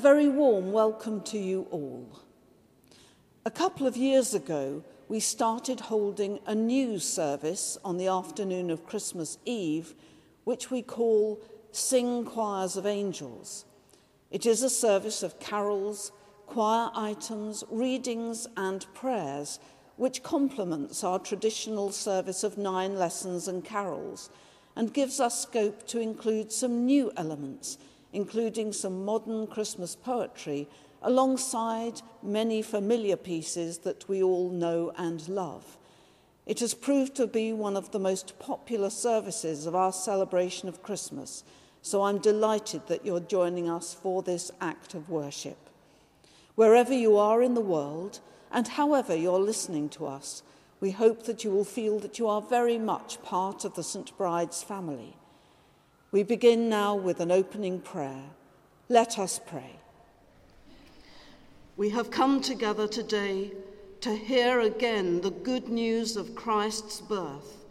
very warm welcome to you all. A couple of years ago, we started holding a new service on the afternoon of Christmas Eve, which we call Sing Choirs of Angels. It is a service of carols, choir items, readings, and prayers, which complements our traditional service of nine lessons and carols and gives us scope to include some new elements including some modern Christmas poetry, alongside many familiar pieces that we all know and love. It has proved to be one of the most popular services of our celebration of Christmas, so I'm delighted that you're joining us for this act of worship. Wherever you are in the world, and however you're listening to us, we hope that you will feel that you are very much part of the St. Bride's family. We begin now with an opening prayer. Let us pray. We have come together today to hear again the good news of Christ's birth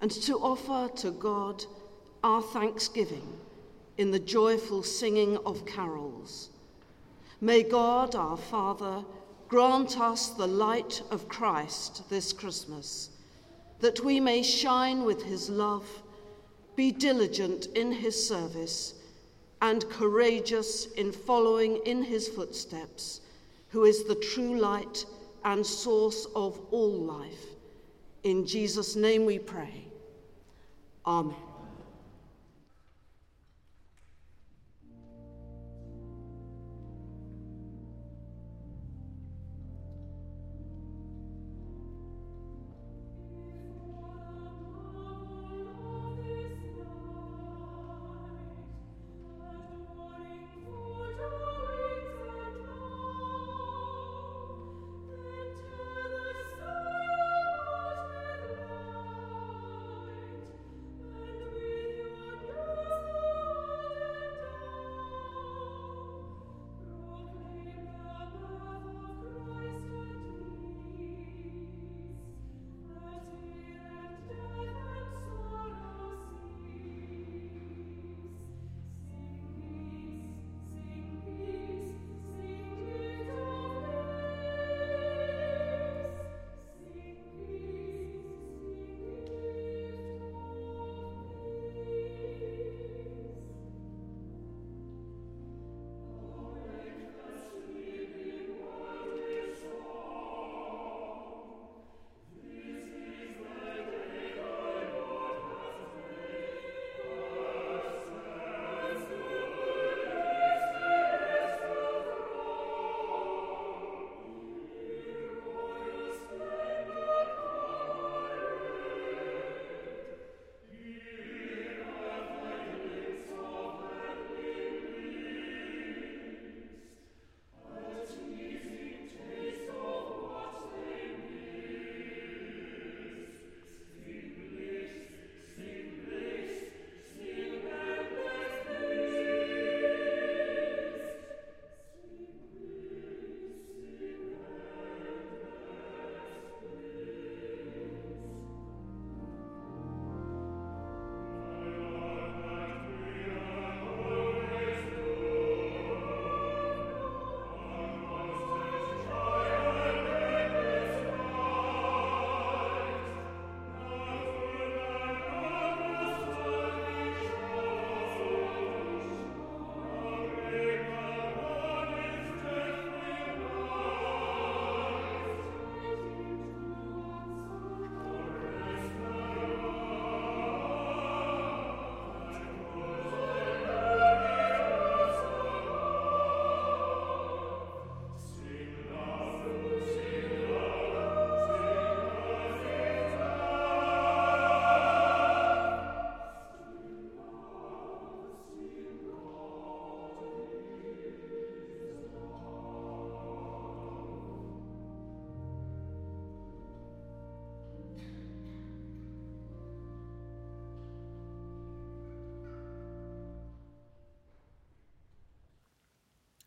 and to offer to God our thanksgiving in the joyful singing of carols. May God, our Father, grant us the light of Christ this Christmas, that we may shine with his love be diligent in his service, and courageous in following in his footsteps, who is the true light and source of all life. In Jesus' name we pray. Amen.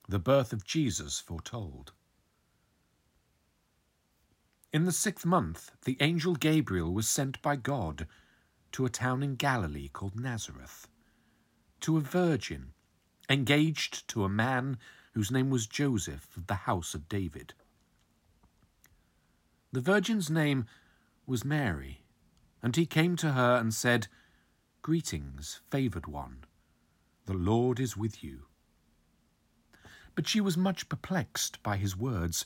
The birth of Jesus foretold. In the sixth month, the angel Gabriel was sent by God to a town in Galilee called Nazareth, to a virgin engaged to a man whose name was Joseph of the house of David. The virgin's name was Mary, and he came to her and said, Greetings, favoured one, the Lord is with you. But she was much perplexed by his words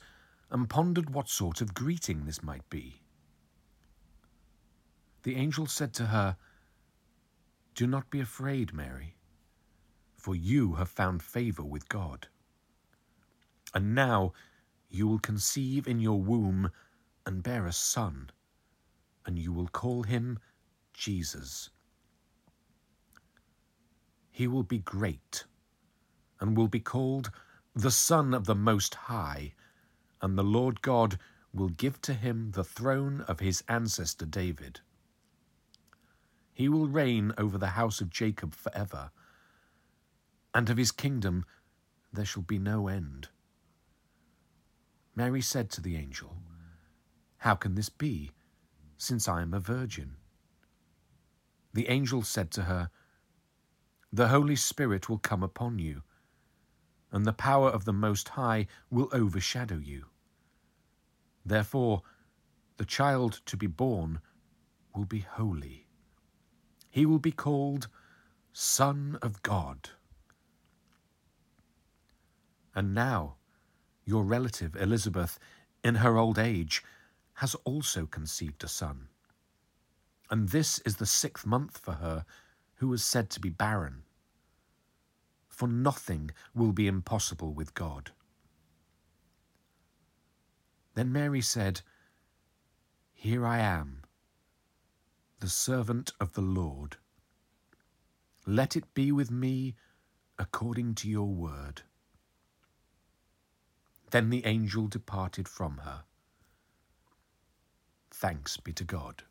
and pondered what sort of greeting this might be. The angel said to her, Do not be afraid, Mary, for you have found favour with God. And now you will conceive in your womb and bear a son, and you will call him Jesus. He will be great and will be called the Son of the Most High, and the Lord God will give to him the throne of his ancestor David. He will reign over the house of Jacob forever, and of his kingdom there shall be no end. Mary said to the angel, How can this be, since I am a virgin? The angel said to her, The Holy Spirit will come upon you, and the power of the Most High will overshadow you. Therefore, the child to be born will be holy he will be called Son of God. And now, your relative Elizabeth, in her old age, has also conceived a son. And this is the sixth month for her who was said to be barren. For nothing will be impossible with God. Then Mary said, Here I am the servant of the Lord. Let it be with me according to your word. Then the angel departed from her. Thanks be to God.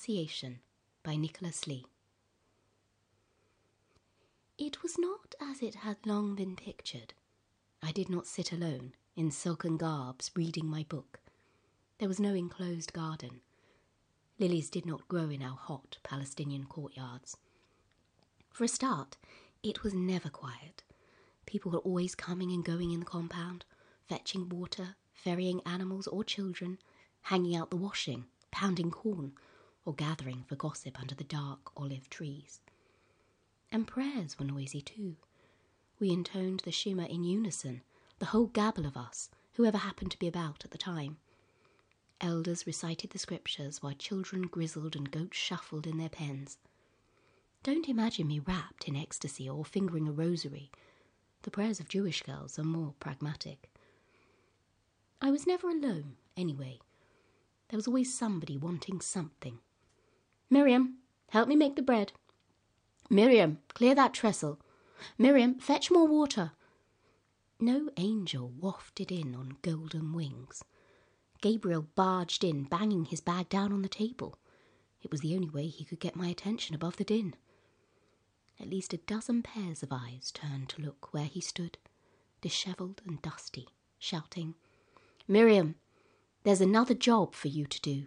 Annunciation by Nicholas Lee. It was not as it had long been pictured. I did not sit alone, in silken garbs, reading my book. There was no enclosed garden. Lilies did not grow in our hot Palestinian courtyards. For a start, it was never quiet. People were always coming and going in the compound, fetching water, ferrying animals or children, hanging out the washing, pounding corn, or gathering for gossip under the dark olive trees. And prayers were noisy too. We intoned the Shema in unison, the whole gabble of us, whoever happened to be about at the time. Elders recited the scriptures while children grizzled and goats shuffled in their pens. Don't imagine me wrapped in ecstasy or fingering a rosary. The prayers of Jewish girls are more pragmatic. I was never alone, anyway. There was always somebody wanting something. Miriam, help me make the bread. Miriam, clear that trestle. Miriam, fetch more water. No angel wafted in on golden wings. Gabriel barged in, banging his bag down on the table. It was the only way he could get my attention above the din. At least a dozen pairs of eyes turned to look where he stood, dishevelled and dusty, shouting, Miriam, there's another job for you to do.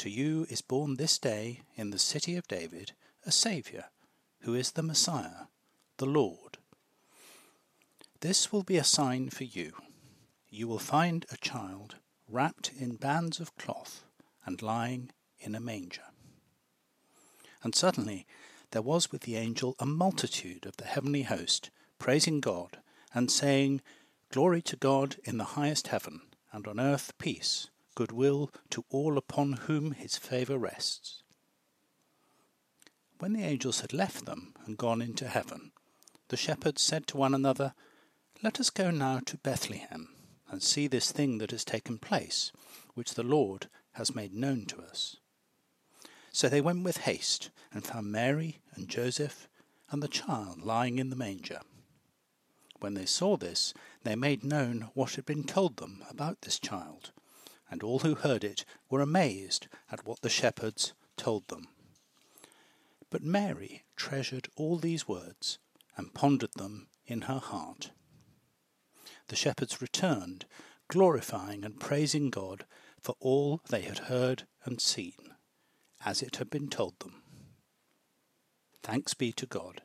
To you is born this day in the city of David a Saviour, who is the Messiah, the Lord. This will be a sign for you. You will find a child wrapped in bands of cloth and lying in a manger. And suddenly there was with the angel a multitude of the heavenly host, praising God, and saying, Glory to God in the highest heaven, and on earth peace, goodwill to all upon whom his favour rests. When the angels had left them and gone into heaven, the shepherds said to one another, Let us go now to Bethlehem and see this thing that has taken place, which the Lord has made known to us. So they went with haste and found Mary and Joseph and the child lying in the manger. When they saw this, they made known what had been told them about this child, and all who heard it were amazed at what the shepherds told them. But Mary treasured all these words and pondered them in her heart the shepherds returned, glorifying and praising God for all they had heard and seen, as it had been told them. Thanks be to God.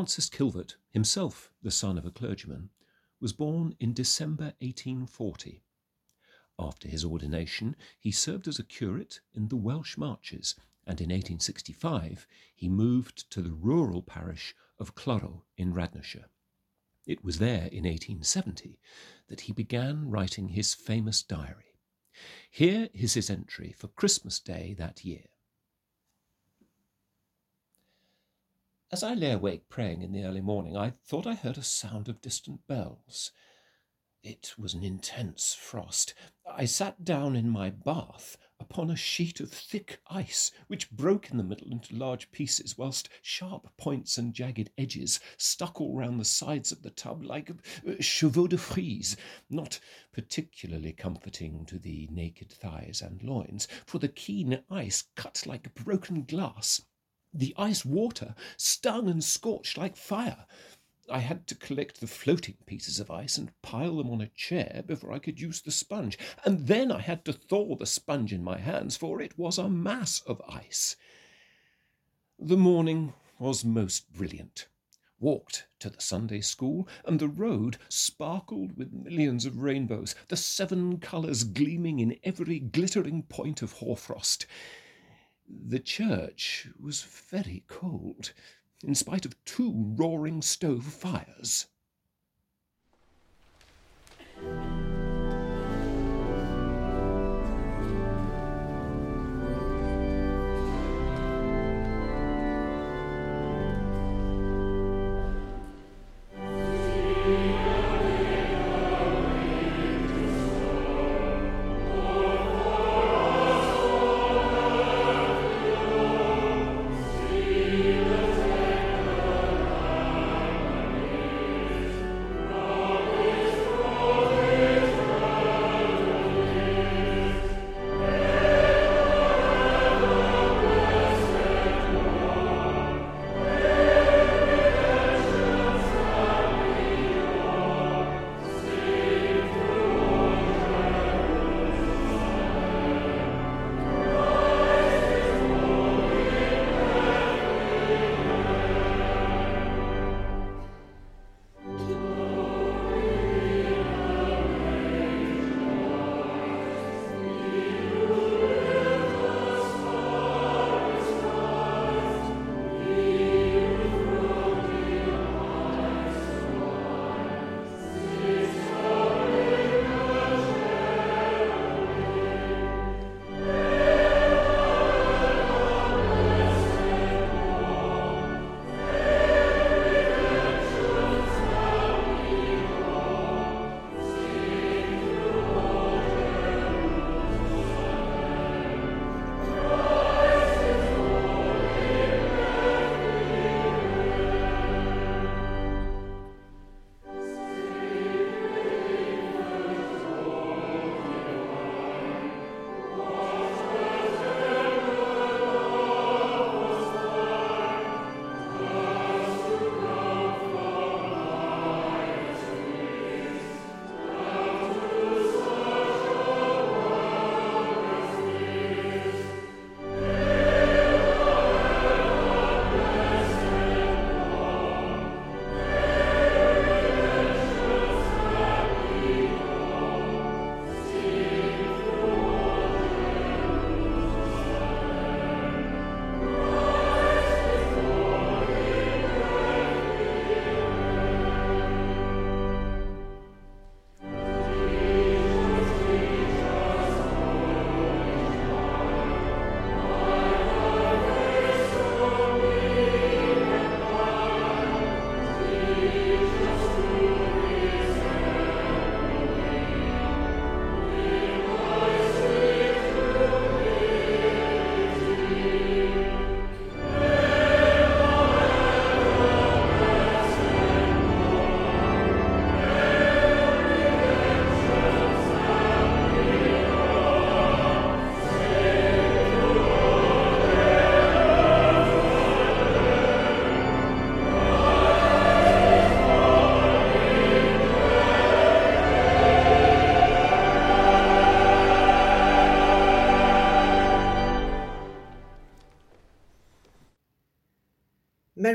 Francis Kilvert, himself the son of a clergyman, was born in December 1840. After his ordination, he served as a curate in the Welsh Marches, and in 1865 he moved to the rural parish of Clyro in Radnorshire. It was there in 1870 that he began writing his famous diary. Here is his entry for Christmas Day that year. As I lay awake praying in the early morning, I thought I heard a sound of distant bells. It was an intense frost. I sat down in my bath upon a sheet of thick ice, which broke in the middle into large pieces, whilst sharp points and jagged edges stuck all round the sides of the tub like uh, chevaux de frise, not particularly comforting to the naked thighs and loins, for the keen ice cut like broken glass the ice water stung and scorched like fire. I had to collect the floating pieces of ice and pile them on a chair before I could use the sponge, and then I had to thaw the sponge in my hands, for it was a mass of ice. The morning was most brilliant. Walked to the Sunday school, and the road sparkled with millions of rainbows, the seven colours gleaming in every glittering point of hoarfrost. The church was very cold, in spite of two roaring stove fires.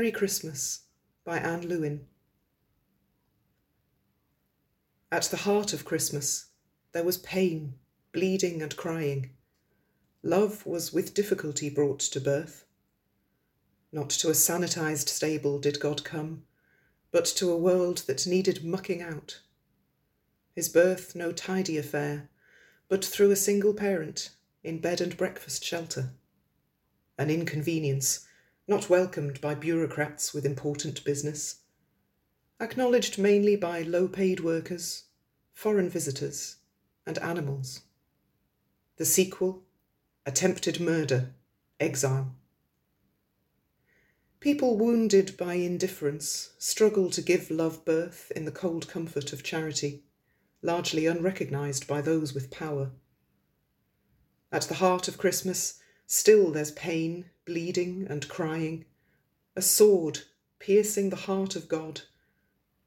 Merry Christmas by Anne Lewin. At the heart of Christmas there was pain, bleeding, and crying. Love was with difficulty brought to birth. Not to a sanitized stable did God come, but to a world that needed mucking out. His birth no tidy affair, but through a single parent in bed and breakfast shelter. An inconvenience not welcomed by bureaucrats with important business, acknowledged mainly by low paid workers, foreign visitors, and animals. The sequel attempted murder, exile. People wounded by indifference struggle to give love birth in the cold comfort of charity, largely unrecognized by those with power. At the heart of Christmas, still there's pain, bleeding and crying, a sword piercing the heart of God,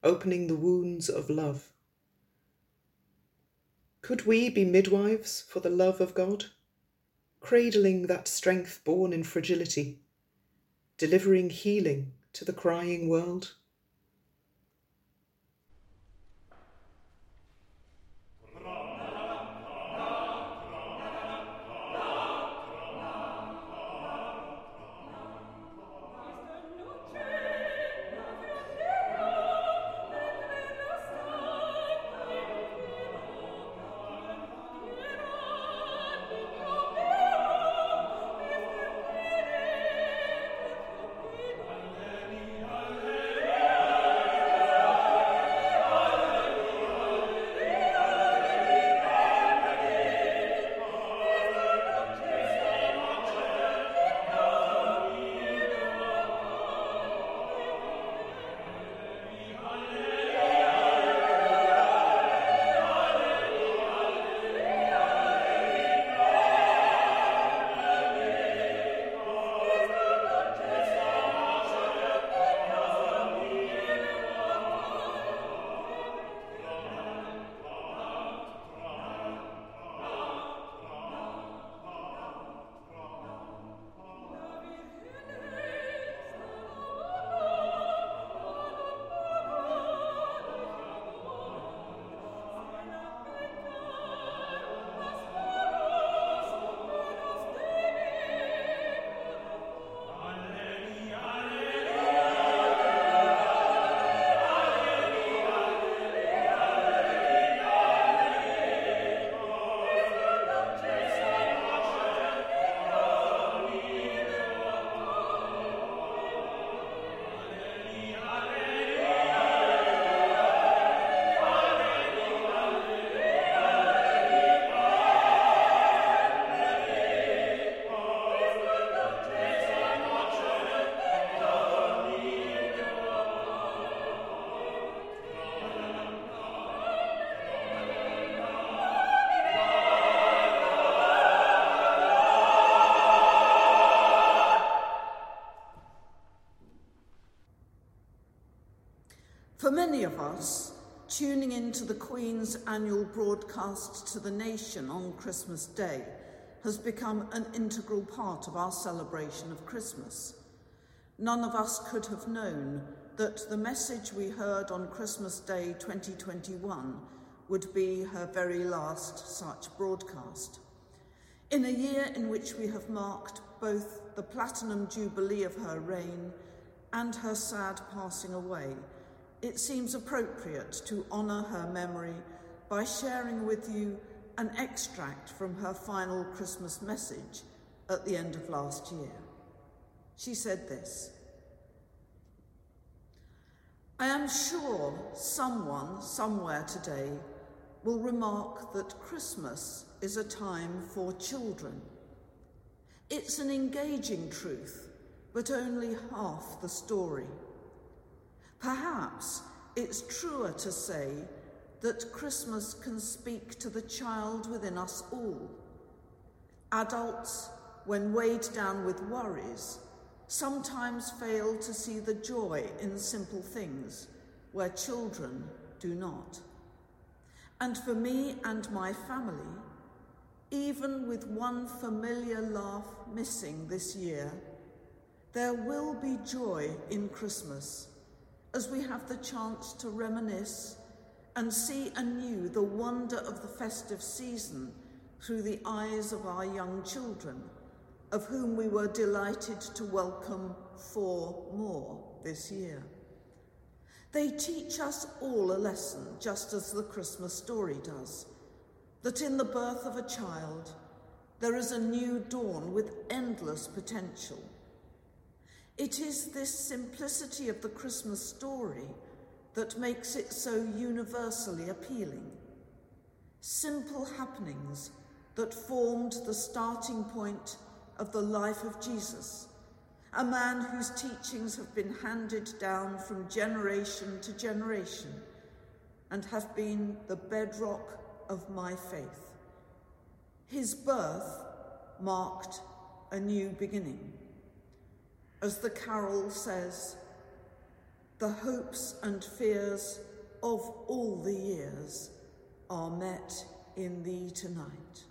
opening the wounds of love. Could we be midwives for the love of God, cradling that strength born in fragility, delivering healing to the crying world? Us, tuning into the Queen's annual broadcast to the nation on Christmas Day has become an integral part of our celebration of Christmas. None of us could have known that the message we heard on Christmas Day 2021 would be her very last such broadcast. In a year in which we have marked both the platinum jubilee of her reign and her sad passing away, it seems appropriate to honour her memory by sharing with you an extract from her final Christmas message at the end of last year. She said this I am sure someone somewhere today will remark that Christmas is a time for children. It's an engaging truth, but only half the story. Perhaps it's truer to say that Christmas can speak to the child within us all. Adults, when weighed down with worries, sometimes fail to see the joy in simple things where children do not. And for me and my family, even with one familiar laugh missing this year, there will be joy in Christmas as we have the chance to reminisce and see anew the wonder of the festive season through the eyes of our young children, of whom we were delighted to welcome four more this year. They teach us all a lesson, just as the Christmas story does, that in the birth of a child, there is a new dawn with endless potential it is this simplicity of the Christmas story that makes it so universally appealing. Simple happenings that formed the starting point of the life of Jesus, a man whose teachings have been handed down from generation to generation and have been the bedrock of my faith. His birth marked a new beginning. As the carol says, the hopes and fears of all the years are met in thee tonight.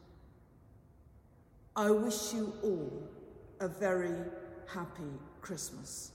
I wish you all a very happy Christmas.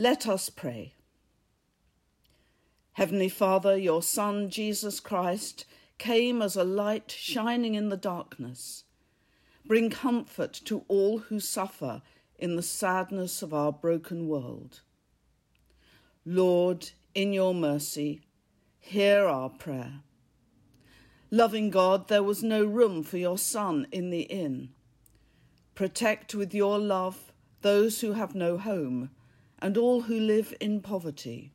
Let us pray. Heavenly Father, your Son, Jesus Christ, came as a light shining in the darkness. Bring comfort to all who suffer in the sadness of our broken world. Lord, in your mercy, hear our prayer. Loving God, there was no room for your Son in the inn. Protect with your love those who have no home and all who live in poverty.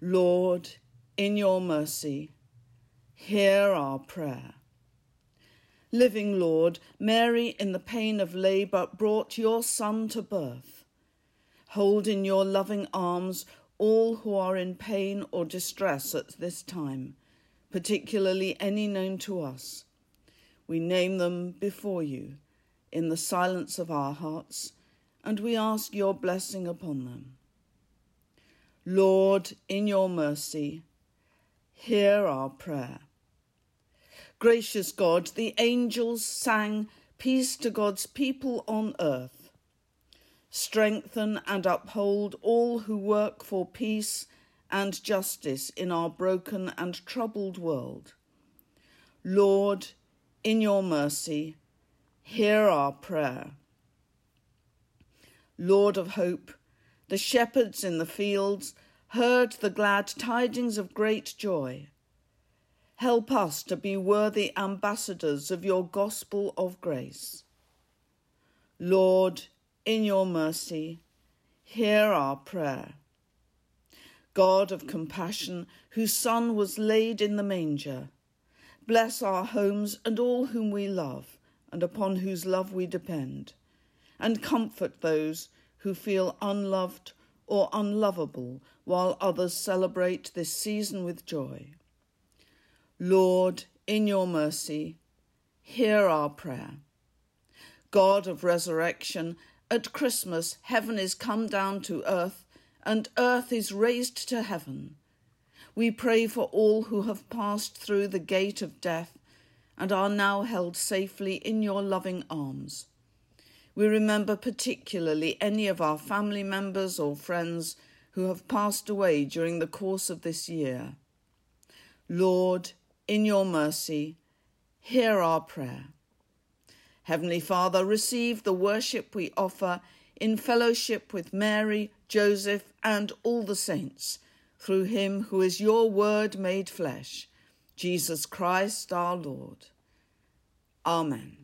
Lord, in your mercy, hear our prayer. Living Lord, Mary in the pain of labour brought your Son to birth. Hold in your loving arms all who are in pain or distress at this time, particularly any known to us. We name them before you in the silence of our hearts and we ask your blessing upon them. Lord, in your mercy, hear our prayer. Gracious God, the angels sang peace to God's people on earth. Strengthen and uphold all who work for peace and justice in our broken and troubled world. Lord, in your mercy, hear our prayer. Lord of hope, the shepherds in the fields heard the glad tidings of great joy. Help us to be worthy ambassadors of your gospel of grace. Lord, in your mercy, hear our prayer. God of compassion, whose Son was laid in the manger, Bless our homes and all whom we love and upon whose love we depend, and comfort those who feel unloved or unlovable while others celebrate this season with joy. Lord, in your mercy, hear our prayer. God of resurrection, at Christmas heaven is come down to earth and earth is raised to heaven. We pray for all who have passed through the gate of death and are now held safely in your loving arms. We remember particularly any of our family members or friends who have passed away during the course of this year. Lord, in your mercy, hear our prayer. Heavenly Father, receive the worship we offer in fellowship with Mary, Joseph, and all the saints, through him who is your word made flesh, Jesus Christ our Lord. Amen.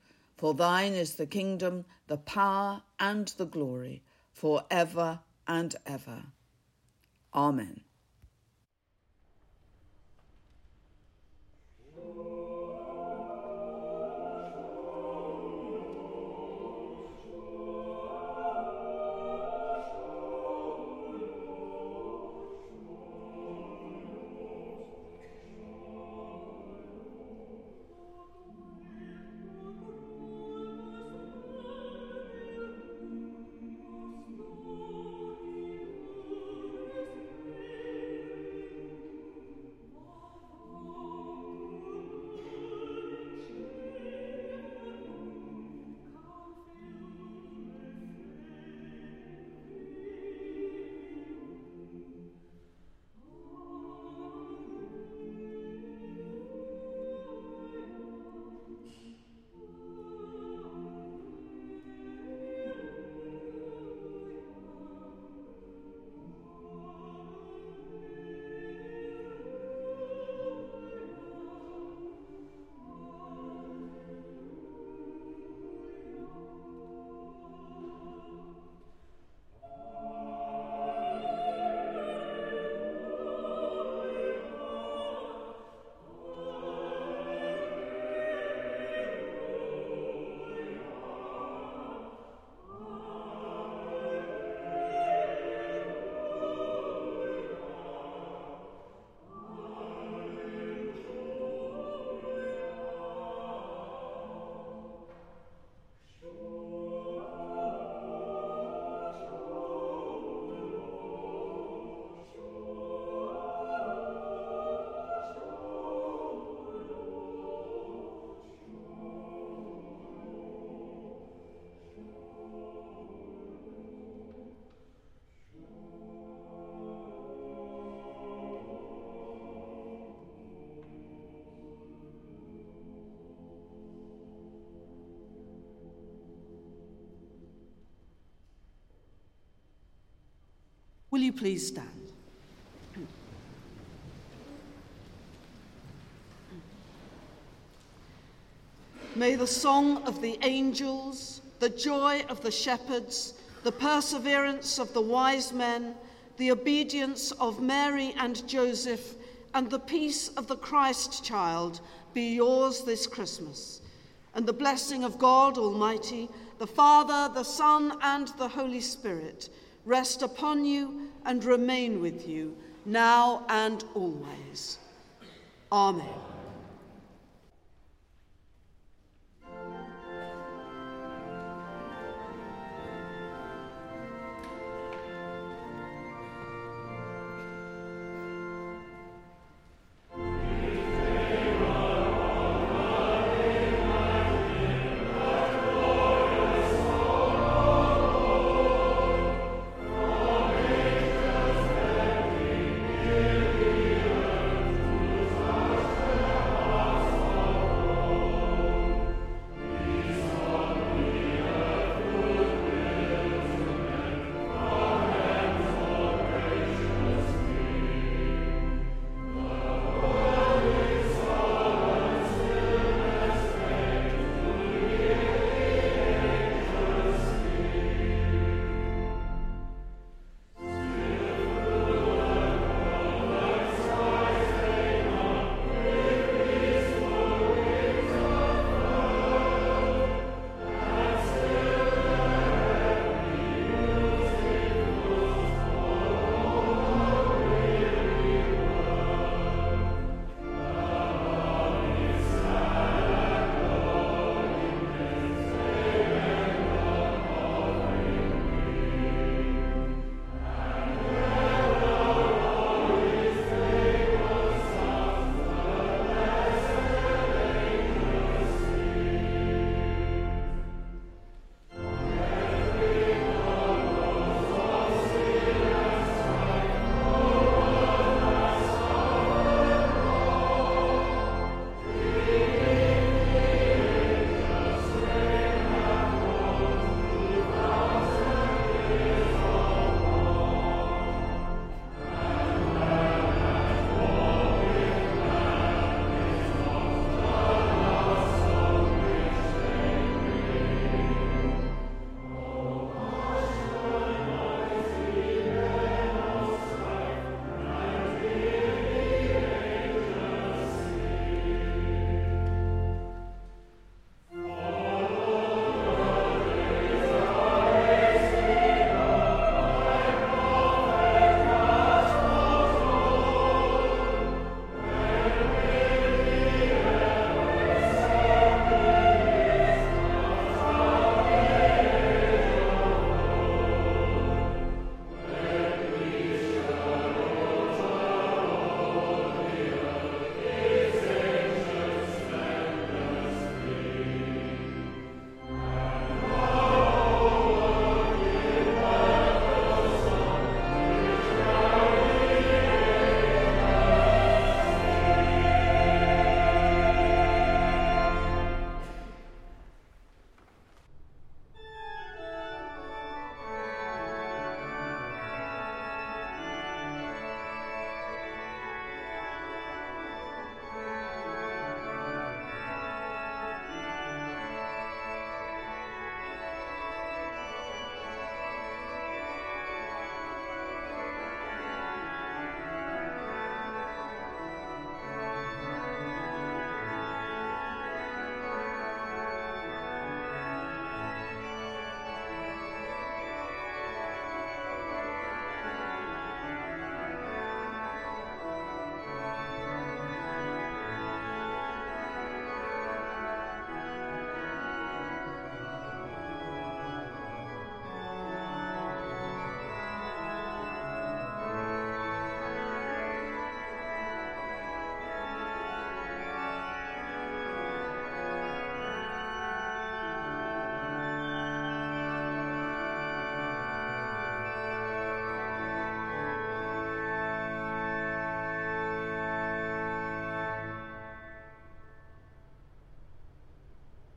For thine is the kingdom, the power, and the glory, for ever and ever. Amen. Will you please stand? May the song of the angels, the joy of the shepherds, the perseverance of the wise men, the obedience of Mary and Joseph, and the peace of the Christ child be yours this Christmas. And the blessing of God Almighty, the Father, the Son, and the Holy Spirit rest upon you and remain with you now and always. Amen.